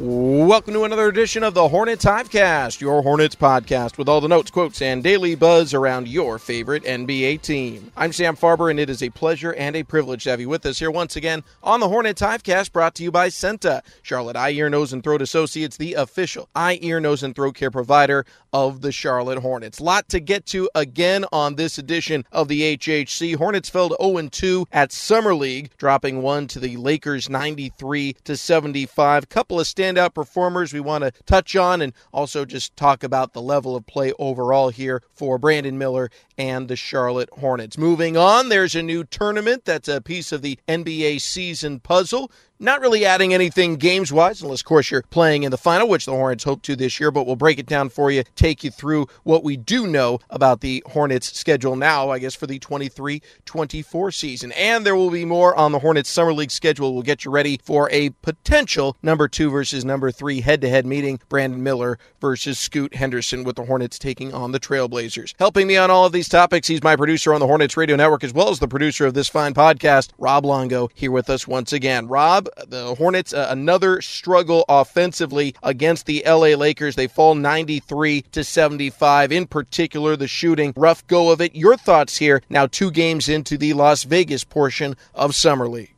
Welcome to another edition of the Hornets Hivecast, your Hornets podcast with all the notes, quotes, and daily buzz around your favorite NBA team. I'm Sam Farber, and it is a pleasure and a privilege to have you with us here once again on the Hornets Hivecast, brought to you by CEENTA, Charlotte Eye, Ear, Nose, and Throat Associates, the official eye, ear, nose, and throat care provider of the Charlotte Hornets. Lot to get to again on this edition of the HHC. Hornets fell to 0-2 at Summer League, dropping one to the Lakers 93 to 75. Couple of standout performers we want to touch on and also just talk about the level of play overall here for Brandon Miller and the Charlotte Hornets. Moving on, there's a new tournament that's a piece of the NBA season puzzle. Not really adding anything games wise, unless, of course, you're playing in the final, which the Hornets hope to this year, but we'll break it down for you, take you through what we do know about the Hornets schedule now, I guess, for the 23 24 season. And there will be more on the Hornets Summer League schedule. We'll get you ready for a potential number two versus number three head to head meeting Brandon Miller versus Scoot Henderson, with the Hornets taking on the Trailblazers. Helping me on all of these topics, he's my producer on the Hornets Radio Network, as well as the producer of this fine podcast, Rob Longo, here with us once again. Rob, the Hornets uh, another struggle offensively against the LA Lakers. They fall 93 to 75. In particular, the shooting, rough go of it. Your thoughts here now, two games into the Las Vegas portion of Summer League.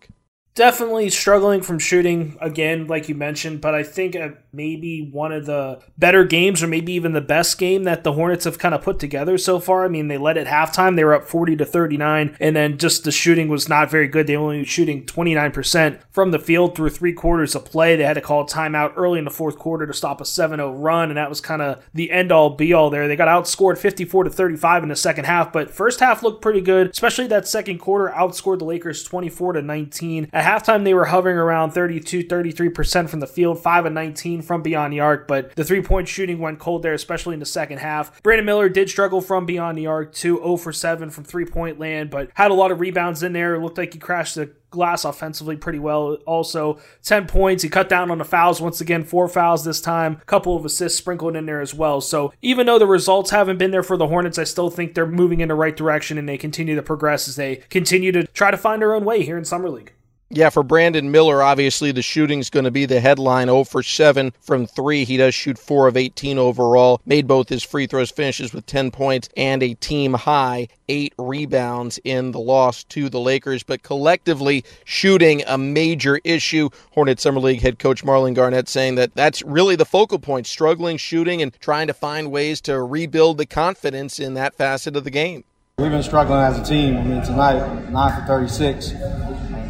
Definitely struggling from shooting again, like you mentioned, but I think uh, maybe one of the better games, or maybe even the best game that the Hornets have kind of put together so far. I mean, they led at halftime; they were up forty to thirty nine, and then just the shooting was not very good. They only shooting twenty nine percent from the field through three quarters of play. They had to call a timeout early in the fourth quarter to stop a 7-0 run, and that was kind of the end all be all there. They got outscored fifty four to thirty five in the second half, but first half looked pretty good, especially that second quarter outscored the Lakers twenty four to nineteen. At halftime, they were hovering around 32, 33% from the field, 5 and 19 from beyond the arc, but the three point shooting went cold there, especially in the second half. Brandon Miller did struggle from beyond the arc to 0 for 7 from three point land, but had a lot of rebounds in there. It looked like he crashed the glass offensively pretty well. Also, 10 points. He cut down on the fouls once again, four fouls this time, a couple of assists sprinkled in there as well. So, even though the results haven't been there for the Hornets, I still think they're moving in the right direction and they continue to progress as they continue to try to find their own way here in Summer League. Yeah, for Brandon Miller, obviously the shooting's going to be the headline. 0 for 7 from 3. He does shoot 4 of 18 overall. Made both his free throws, finishes with 10 points and a team high 8 rebounds in the loss to the Lakers. But collectively, shooting a major issue. Hornet Summer League head coach Marlon Garnett saying that that's really the focal point struggling shooting and trying to find ways to rebuild the confidence in that facet of the game. We've been struggling as a team. I mean, tonight, 9 for 36.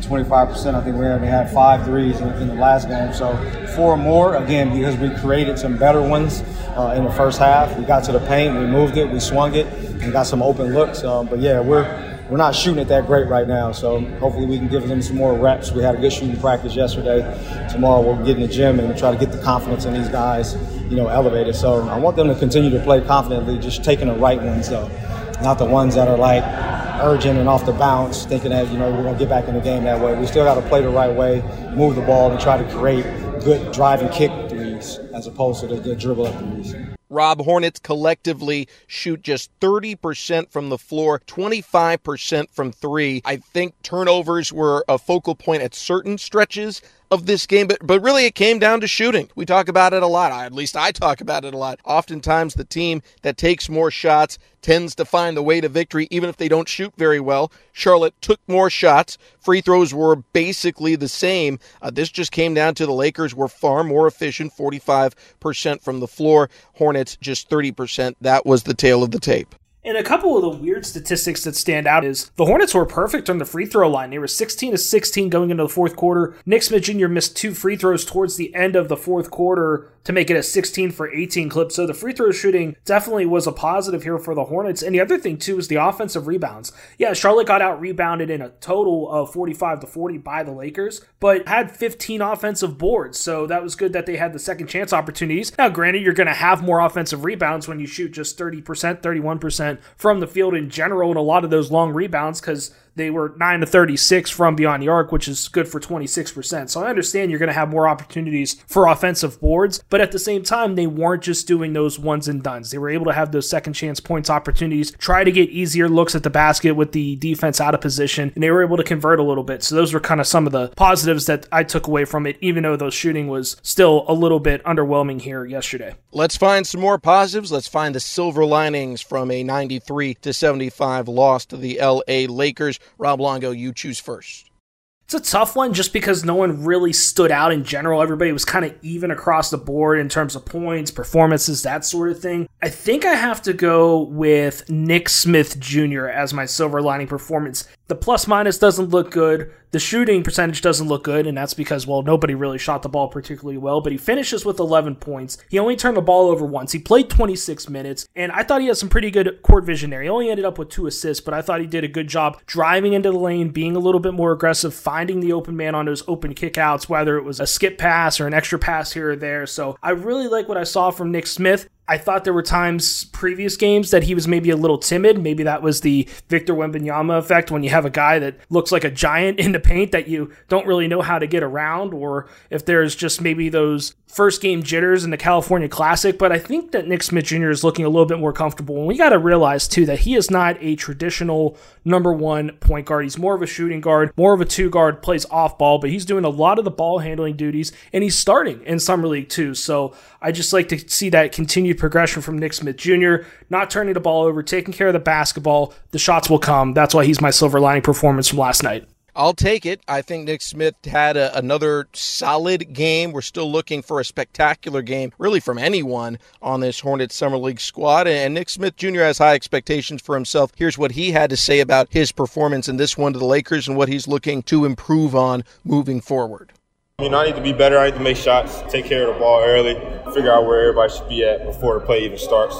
25%. I think we already had five threes in, in the last game. So four more, again, because we created some better ones uh, in the first half. We got to the paint, we moved it, we swung it, and got some open looks. Uh, but yeah, we're we're not shooting it that great right now. So hopefully we can give them some more reps. We had a good shooting practice yesterday. Tomorrow we'll get in the gym and try to get the confidence in these guys, you know, elevated. So I want them to continue to play confidently, just taking the right ones though, not the ones that are like urgent and off the bounce, thinking that you know we're gonna get back in the game that way. We still got to play the right way, move the ball, and try to create good drive and kick threes as opposed to the, the dribble up threes. Rob Hornets collectively shoot just 30% from the floor, 25% from three. I think turnovers were a focal point at certain stretches of this game, but, but really it came down to shooting. We talk about it a lot. At least I talk about it a lot. Oftentimes, the team that takes more shots tends to find the way to victory, even if they don't shoot very well. Charlotte took more shots. Free throws were basically the same. Uh, this just came down to the Lakers were far more efficient, 45% from the floor. Hornets just 30%. That was the tale of the tape. And a couple of the weird statistics that stand out is the Hornets were perfect on the free throw line. They were 16 to 16 going into the fourth quarter. Nick Smith Jr. missed two free throws towards the end of the fourth quarter to make it a 16 for 18 clip. So the free throw shooting definitely was a positive here for the Hornets. And the other thing too is the offensive rebounds. Yeah, Charlotte got out rebounded in a total of 45 to 40 by the Lakers, but had 15 offensive boards. So that was good that they had the second chance opportunities. Now, granted, you're going to have more offensive rebounds when you shoot just 30%, 31% from the field in general, and a lot of those long rebounds because they were 9 to 36 from beyond the arc, which is good for 26%. So I understand you're going to have more opportunities for offensive boards, but at the same time, they weren't just doing those ones and duns. They were able to have those second chance points opportunities, try to get easier looks at the basket with the defense out of position, and they were able to convert a little bit. So those were kind of some of the positives that I took away from it, even though the shooting was still a little bit underwhelming here yesterday. Let's find some more positives. Let's find the silver linings from a 93 to 75 loss to the LA Lakers. Rob Longo, you choose first. It's a tough one just because no one really stood out in general. Everybody was kind of even across the board in terms of points, performances, that sort of thing. I think I have to go with Nick Smith Jr. as my silver lining performance. The plus minus doesn't look good. The shooting percentage doesn't look good, and that's because, well, nobody really shot the ball particularly well, but he finishes with 11 points. He only turned the ball over once. He played 26 minutes, and I thought he had some pretty good court vision there. He only ended up with two assists, but I thought he did a good job driving into the lane, being a little bit more aggressive, finding the open man on those open kickouts, whether it was a skip pass or an extra pass here or there. So I really like what I saw from Nick Smith. I thought there were times previous games that he was maybe a little timid. Maybe that was the Victor Wembanyama effect when you have a guy that looks like a giant in the paint that you don't really know how to get around, or if there's just maybe those first game jitters in the California Classic. But I think that Nick Smith Jr. is looking a little bit more comfortable. And we got to realize, too, that he is not a traditional number one point guard. He's more of a shooting guard, more of a two guard, plays off ball, but he's doing a lot of the ball handling duties, and he's starting in Summer League, too. So I just like to see that continued progression from Nick Smith Jr., not turning the ball over, taking care of the basketball. The shots will come. That's why he's my silver lining performance from last night. I'll take it. I think Nick Smith had a, another solid game. We're still looking for a spectacular game, really, from anyone on this Hornets Summer League squad. And Nick Smith Jr. has high expectations for himself. Here's what he had to say about his performance in this one to the Lakers and what he's looking to improve on moving forward. You know, I need to be better. I need to make shots, take care of the ball early, figure out where everybody should be at before the play even starts.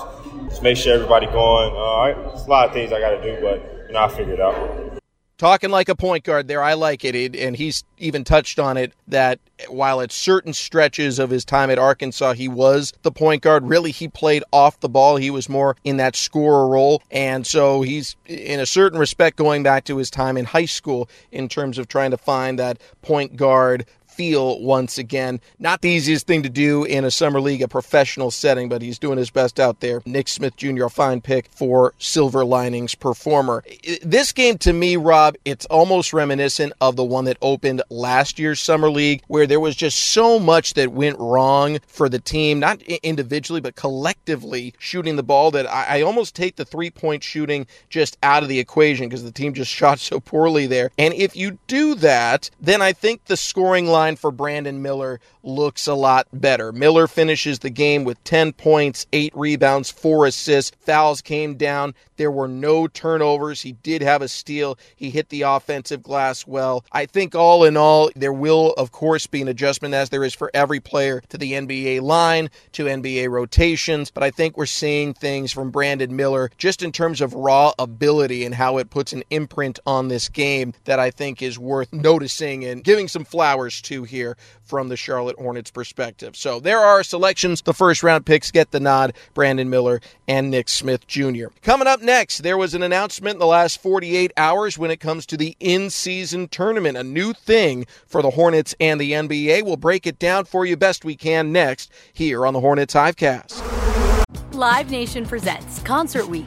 Just make sure everybody going. Uh, there's a lot of things I got to do, but you know, I'll figure it out talking like a point guard there. I like it. And he's even touched on it that while at certain stretches of his time at Arkansas, he was the point guard, really, he played off the ball. He was more in that scorer role. And so he's, in a certain respect, going back to his time in high school in terms of trying to find that point guard feel once again. Not the easiest thing to do in a summer league, a professional setting, but he's doing his best out there. Nick Smith Jr., a fine pick for Silver Linings performer. This game to me, Rob, it's almost reminiscent of the one that opened last year's summer league, where there was just so much that went wrong for the team, not individually, but collectively shooting the ball that I, almost take the three point shooting just out of the equation because the team just shot so poorly there. And if you do that, then I think the scoring line line for Brandon Miller looks a lot better. Miller finishes the game with 10 points, 8 rebounds, 4 assists. Fouls came down. There were no turnovers. He did have a steal. He hit the offensive glass well. I think all in all, there will, of course, be an adjustment as there is for every player to the NBA line, to NBA rotations. But I think we're seeing things from Brandon Miller just in terms of raw ability and how it puts an imprint on this game that I think is worth noticing and giving some flowers to here from the Charlotte Hornets perspective. So there are selections. The first round picks get the nod Brandon Miller and Nick Smith Jr. Coming up next, there was an announcement in the last 48 hours when it comes to the in season tournament, a new thing for the Hornets and the NBA. We'll break it down for you best we can next here on the Hornets Hivecast. Live Nation presents Concert Week.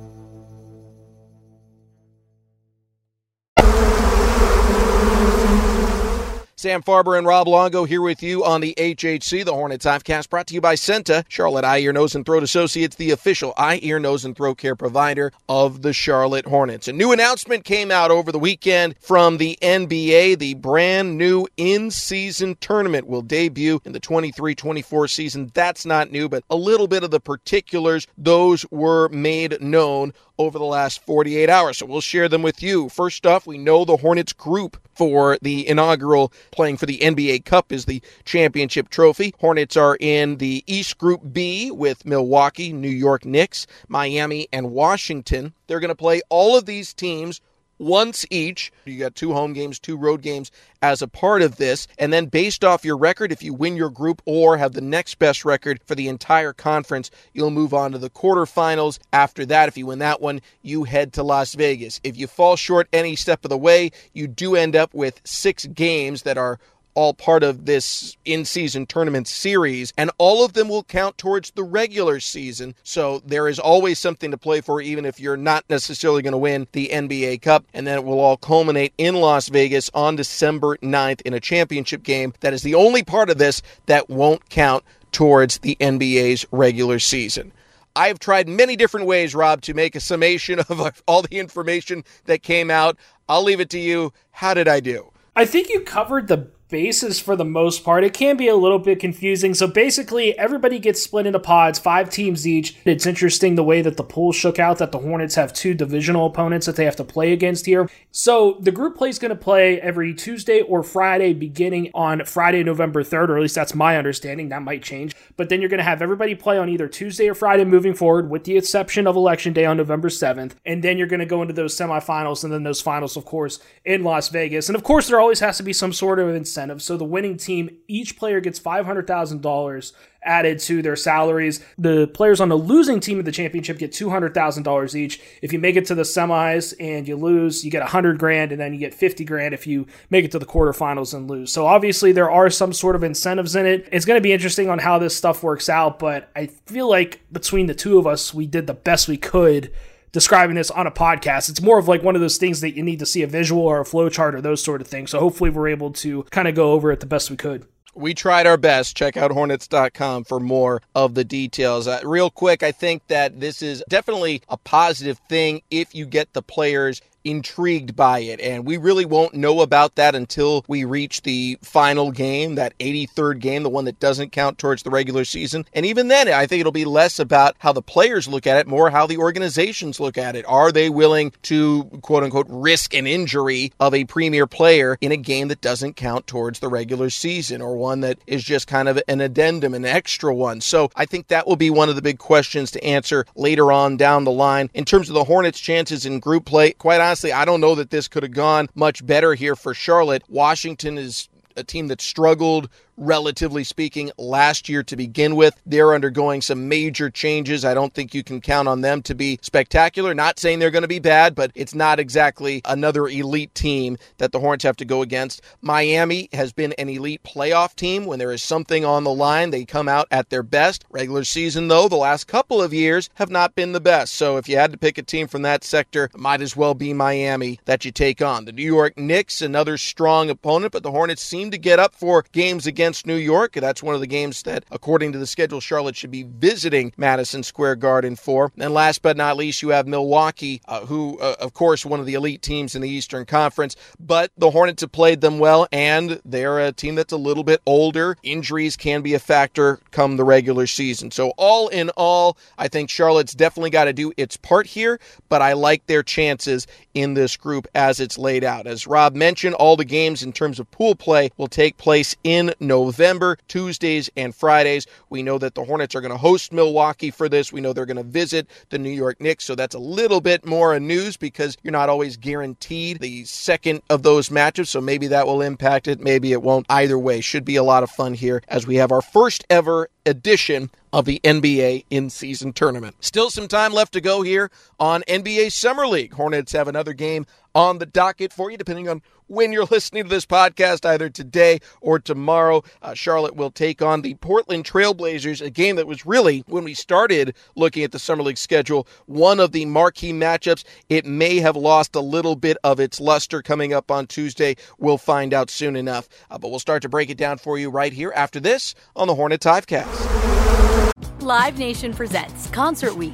Sam Farber and Rob Longo here with you on the HHC, the Hornets Hivecast, brought to you by CEENTA, Charlotte Eye, Ear, Nose, and Throat Associates, the official eye, ear, nose, and throat care provider of the Charlotte Hornets. A new announcement came out over the weekend from the NBA. The brand new in season tournament will debut in the 23 24 season. That's not new, but a little bit of the particulars, those were made known over the last 48 hours. So we'll share them with you. First off, we know the Hornets group for the inaugural playing for the NBA Cup is the championship trophy. Hornets are in the East Group B with Milwaukee, New York Knicks, Miami, and Washington. They're going to play all of these teams once each. You got two home games, two road games as a part of this. And then, based off your record, if you win your group or have the next best record for the entire conference, you'll move on to the quarterfinals. After that, if you win that one, you head to Las Vegas. If you fall short any step of the way, you do end up with six games that are all part of this in season tournament series, and all of them will count towards the regular season. So there is always something to play for, even if you're not necessarily going to win the NBA Cup. And then it will all culminate in Las Vegas on December 9th in a championship game. That is the only part of this that won't count towards the NBA's regular season. I've tried many different ways, Rob, to make a summation of all the information that came out. I'll leave it to you. How did I do? I think you covered the bases for the most part. It can be a little bit confusing. So basically, everybody gets split into pods, five teams each. It's interesting the way that the pool shook out that the Hornets have two divisional opponents that they have to play against here. So the group play is going to play every Tuesday or Friday beginning on Friday, November 3rd, or at least that's my understanding. That might change. But then you're going to have everybody play on either Tuesday or Friday moving forward, with the exception of Election Day on November 7th. And then you're going to go into those semifinals and then those finals, of course, in Las Vegas. And of course, there always has to be some sort of incentive incentive. So the winning team, each player gets $500,000 added to their salaries. The players on the losing team of the championship get $200,000 each. If you make it to the semis and you lose, you get 100 grand and then you get 50 grand if you make it to the quarterfinals and lose. So obviously there are some sort of incentives in it. It's going to be interesting on how this stuff works out, but I feel like between the two of us, we did the best we could describing this on a podcast. It's more of like one of those things that you need to see a visual or a flow chart or those sort of things. So hopefully we're able to kind of go over it the best we could. We tried our best. Check out Hornets.com for more of the details. Uh, real quick, I think that this is definitely a positive thing if you get the players intrigued by it. And we really won't know about that until we reach the final game, that 83rd game, the one that doesn't count towards the regular season. And even then, I think it'll be less about how the players look at it, more how the organizations look at it. Are they willing to, quote unquote, risk an injury of a premier player in a game that doesn't count towards the regular season or one that is just kind of an addendum, an extra one? So I think that will be one of the big questions to answer later on down the line. In terms of the Hornets' chances in group play, quite honestly, honestly, I don't know that this could have gone much better here for Charlotte. Washington is a team that struggled relatively speaking, last year to begin with. They're undergoing some major changes. I don't think you can count on them to be spectacular. Not saying they're going to be bad, but it's not exactly another elite team that the Hornets have to go against. Miami has been an elite playoff team. When there is something on the line, they come out at their best. Regular season, though, the last couple of years have not been the best. So if you had to pick a team from that sector, might as well be Miami that you take on. The New York Knicks, another strong opponent, but the Hornets seem to get up for games against against New York. That's one of the games that, according to the schedule, Charlotte should be visiting Madison Square Garden for. And last but not least, you have Milwaukee, uh, who, uh, of course, one of the elite teams in the Eastern Conference, but the Hornets have played them well, and they're a team that's a little bit older. Injuries can be a factor come the regular season. So, all in all, I think Charlotte's definitely got to do its part here, but I like their chances in this group as it's laid out. As Rob mentioned, all the games in terms of pool play will take place in November. November, Tuesdays and Fridays. We know that the Hornets are going to host Milwaukee for this. We know they're going to visit the New York Knicks. So that's a little bit more news because you're not always guaranteed the second of those matchups. So maybe that will impact it. Maybe it won't. Either way, should be a lot of fun here as we have our first ever edition of the NBA in season tournament. Still some time left to go here on NBA Summer League. Hornets have another game on the docket for you, depending on when you're listening to this podcast, either today or tomorrow. Uh, Charlotte will take on the Portland Trailblazers, a game that was really, when we started looking at the Summer League schedule, one of the marquee matchups. It may have lost a little bit of its luster coming up on Tuesday. We'll find out soon enough. Uh, but we'll start to break it down for you right here after this on the Hornet Hivecast. Live Nation presents Concert Week.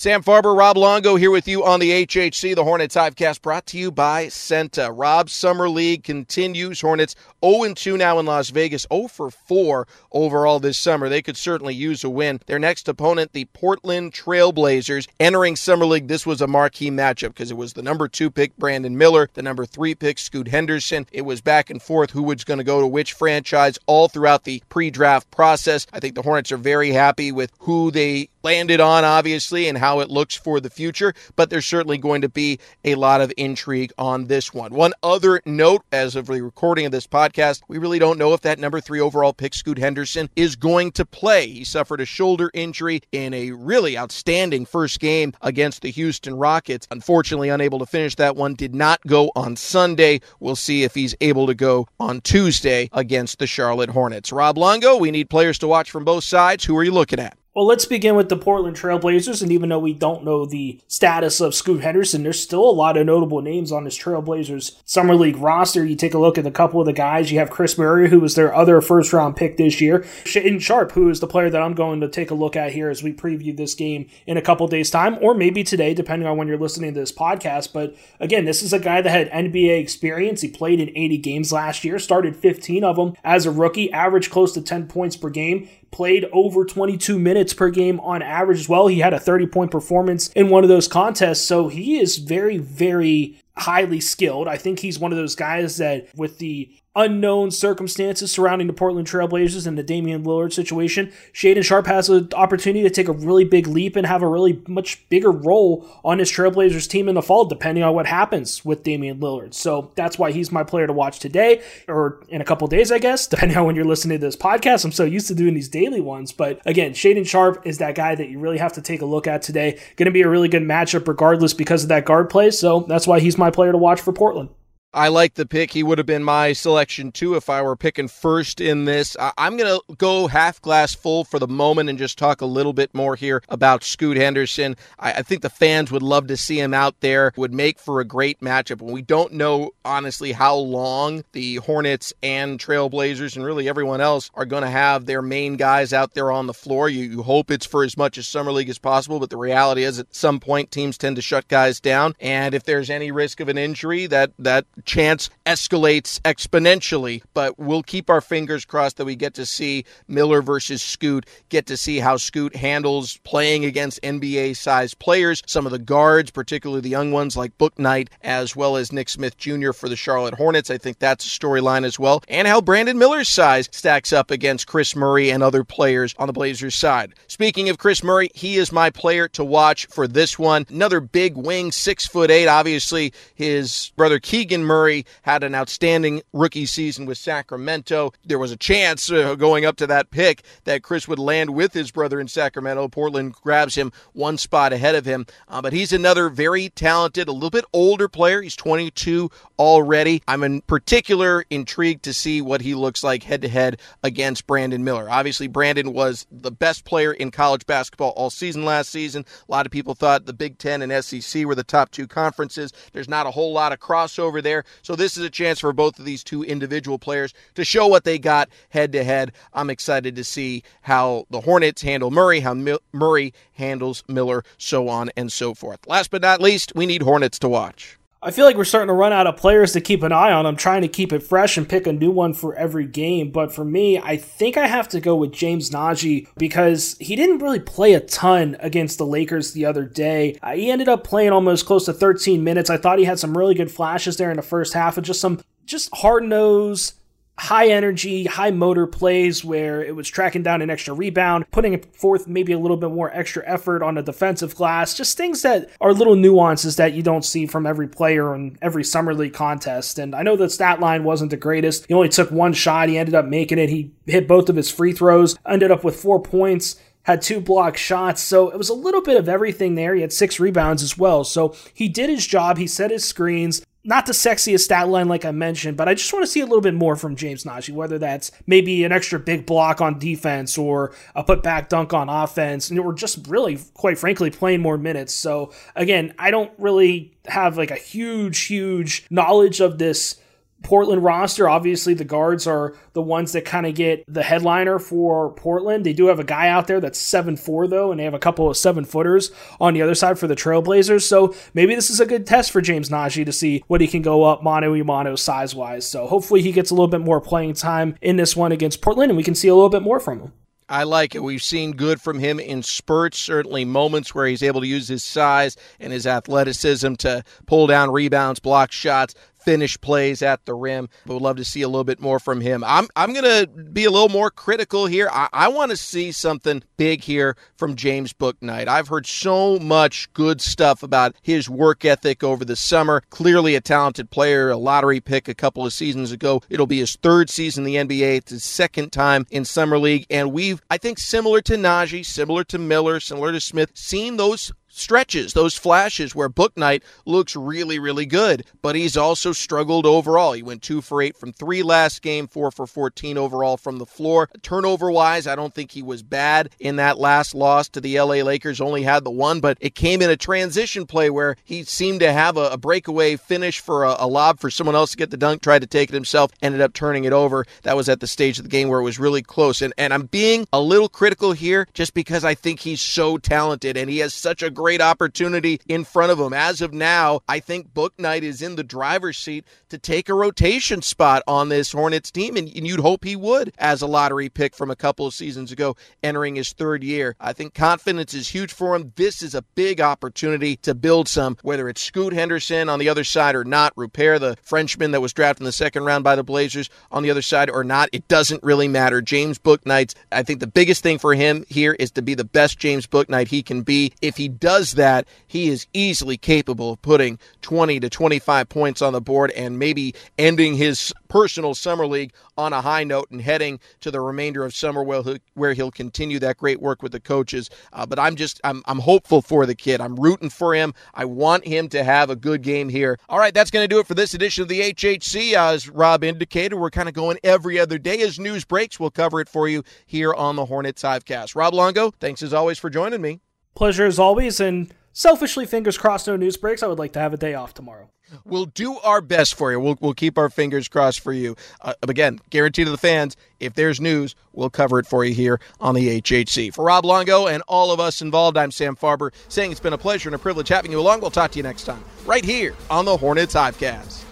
Sam Farber, Rob Longo here with you on the HHC, the Hornets Hivecast, brought to you by CEENTA. Rob's Summer League continues. Hornets 0 2 now in Las Vegas, 0 for 4 overall this summer. They could certainly use a win. Their next opponent, the Portland Trailblazers, entering Summer League. This was a marquee matchup because it was the number two pick, Brandon Miller, the number three pick, Scoot Henderson. It was back and forth who was going to go to which franchise all throughout the pre draft process. I think the Hornets are very happy with who they landed on, obviously, and how it looks for the future, but there's certainly going to be a lot of intrigue on this one. One other note as of the recording of this podcast, we really don't know if that number three overall pick, Scoot Henderson, is going to play. He suffered a shoulder injury in a really outstanding first game against the Houston Rockets. Unfortunately, unable to finish that one, did not go on Sunday. We'll see if he's able to go on Tuesday against the Charlotte Hornets. Rob Longo, we need players to watch from both sides. Who are you looking at? Well, let's begin with the Portland Trailblazers. And even though we don't know the status of Scoot Henderson, there's still a lot of notable names on this Trailblazers Summer League roster. You take a look at a couple of the guys. You have Kris Murray, who was their other first round pick this year. Shaedon Sharpe, who is the player that I'm going to take a look at here as we preview this game in a couple days' time, or maybe today, depending on when you're listening to this podcast. But again, this is a guy that had NBA experience. He played in 80 games last year, started 15 of them as a rookie, averaged close to 10 points per game played over 22 minutes per game on average as well. He had a 30 point performance in one of those contests. So he is very, very highly skilled. I think he's one of those guys that, with the unknown circumstances surrounding the Portland Trailblazers and the Damian Lillard situation, Shaedon Sharpe has an opportunity to take a really big leap and have a really much bigger role on his Trailblazers team in the fall, depending on what happens with Damian Lillard. So that's why he's my player to watch today or in a couple days, I guess, depending on when you're listening to this podcast. I'm so used to doing these daily ones. But again, Shaedon Sharpe is that guy that you really have to take a look at today. Going to be a really good matchup regardless because of that guard play. So that's why he's my player to watch for Portland. I like the pick. He would have been my selection too if I were picking first in this. I'm going to go half glass full for the moment and just talk a little bit more here about Scoot Henderson. I, think the fans would love to see him out there, would make for a great matchup. And we don't know, honestly, how long the Hornets and Trailblazers and really everyone else are going to have their main guys out there on the floor. You, you hope it's for as much as Summer League as possible, but the reality is at some point teams tend to shut guys down. And if there's any risk of an injury, that, that chance escalates exponentially. But we'll keep our fingers crossed that we get to see Miller versus Scoot, get to see how Scoot handles playing against NBA sized players, some of the guards, particularly the young ones like Bouknight, as well as Nick Smith Jr. for the Charlotte Hornets. I think that's a storyline as well. And how Brandon Miller's size stacks up against Kris Murray and other players on the Blazers side. Speaking of Kris Murray, he is my player to watch for this one. Another big wing, six foot eight. Obviously, his brother Keegan Murray had an outstanding rookie season with Sacramento. There was a chance uh, going up to that pick that Kris would land with his brother in Sacramento. Portland grabs him one spot ahead of him. Uh, but he's another very talented, a little bit older player. He's 22 already. I'm in particular intrigued to see what he looks like head to head against Brandon Miller. Obviously, Brandon was the best player in college basketball all season last season. A lot of people thought the Big Ten and SEC were the top two conferences. There's not a whole lot of crossover there So this is a chance for both of these two individual players to show what they got head to head. I'm excited to see how the Hornets handle Murray, how Murray handles Miller, so on and so forth. Last but not least, we need Hornets to watch. I feel like we're starting to run out of players to keep an eye on. I'm trying to keep it fresh and pick a new one for every game. But for me, I think I have to go with James Nnaji because he didn't really play a ton against the Lakers the other day. Uh, he ended up playing almost close to 13 minutes. I thought he had some really good flashes there in the first half and just some just hard nosed high energy, high motor plays where it was tracking down an extra rebound, putting forth maybe a little bit more extra effort on a defensive glass, just things that are little nuances that you don't see from every player in every summer league contest. And I know the stat line wasn't the greatest. He only took one shot. He ended up making it. He hit both of his free throws, ended up with four points had two block shots. So it was a little bit of everything there. He had six rebounds as well. So he did his job. He set his screens not the sexiest stat line like I mentioned, but I just want to see a little bit more from James Nnaji, whether that's maybe an extra big block on defense or a put back dunk on offense, and we're just really, quite frankly, playing more minutes. So again, I don't really have like a huge, huge knowledge of this Portland roster, obviously the guards are the ones that kind of get the headliner for Portland. They do have a guy out there that's seven four though, and they have a couple of seven footers on the other side for the Trailblazers. So maybe this is a good test for James Nnaji to see what he can go up mano a mano size wise. So hopefully he gets a little bit more playing time in this one against Portland, and we can see a little bit more from him. I like it. We've seen good from him in spurts, certainly moments where he's able to use his size and his athleticism to pull down rebounds, block shots, finish plays at the rim. But would love to see a little bit more from him. I'm I'm gonna be a little more critical here. I, I want to see something big here from James Bouknight. I've heard so much good stuff about his work ethic over the summer. Clearly a talented player, a lottery pick a couple of seasons ago. It'll be his third season in the NBA. It's his second time in summer league, and we've I think similar to Nnaji, similar to Miller, similar to Smith, seen those stretches, those flashes where Bouknight looks really, really good, but he's also struggled overall. He went two for eight from three last game, four for 14 overall from the floor. Turnover wise, I don't think he was bad in that last loss to the LA Lakers, only had the one, but it came in a transition play where he seemed to have a, a breakaway finish for a, a lob for someone else to get the dunk, tried to take it himself, ended up turning it over. That was at the stage of the game where it was really close. And, and I'm being a little critical here just because I think he's so talented and he has such a great opportunity in front of him. As of now, I think Bouknight is in the driver's seat to take a rotation spot on this Hornets team, and, you'd hope he would as a lottery pick from a couple of seasons ago, entering his third year. I think confidence is huge for him. This is a big opportunity to build some, whether it's Scoot Henderson on the other side or not, Rupert, the Frenchman that was drafted in the second round by the Blazers, on the other side or not. It doesn't really matter. James Bouknight, I think the biggest thing for him here is to be the best James Bouknight he can be. If he does does that, he is easily capable of putting 20 to 25 points on the board and maybe ending his personal summer league on a high note and heading to the remainder of summer where he'll, where he'll continue that great work with the coaches. Uh, but I'm just I'm I'm hopeful for the kid. I'm rooting for him. I want him to have a good game here. All right, that's going to do it for this edition of the HHC. As Rob indicated, we're kind of going every other day as news breaks. We'll cover it for you here on the Hornets Hivecast. Rob Longo, thanks as always for joining me. Pleasure as always, and selfishly, fingers crossed, no news breaks. I would like to have a day off tomorrow. We'll do our best for you. We'll, we'll keep our fingers crossed for you. Uh, again, guarantee to the fans, if there's news, we'll cover it for you here on the HHC. For Rob Longo and all of us involved, I'm Sam Farber saying it's been a pleasure and a privilege having you along. We'll talk to you next time, right here on the Hornets Hivecast.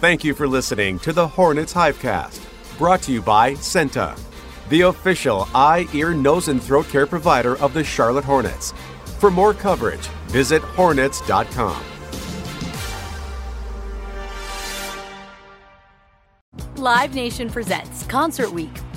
Thank you for listening to the Hornets Hivecast, brought to you by CEENTA, the official eye, ear, nose, and throat care provider of the Charlotte Hornets. For more coverage, visit hornets.com. Live Nation presents Concert Week.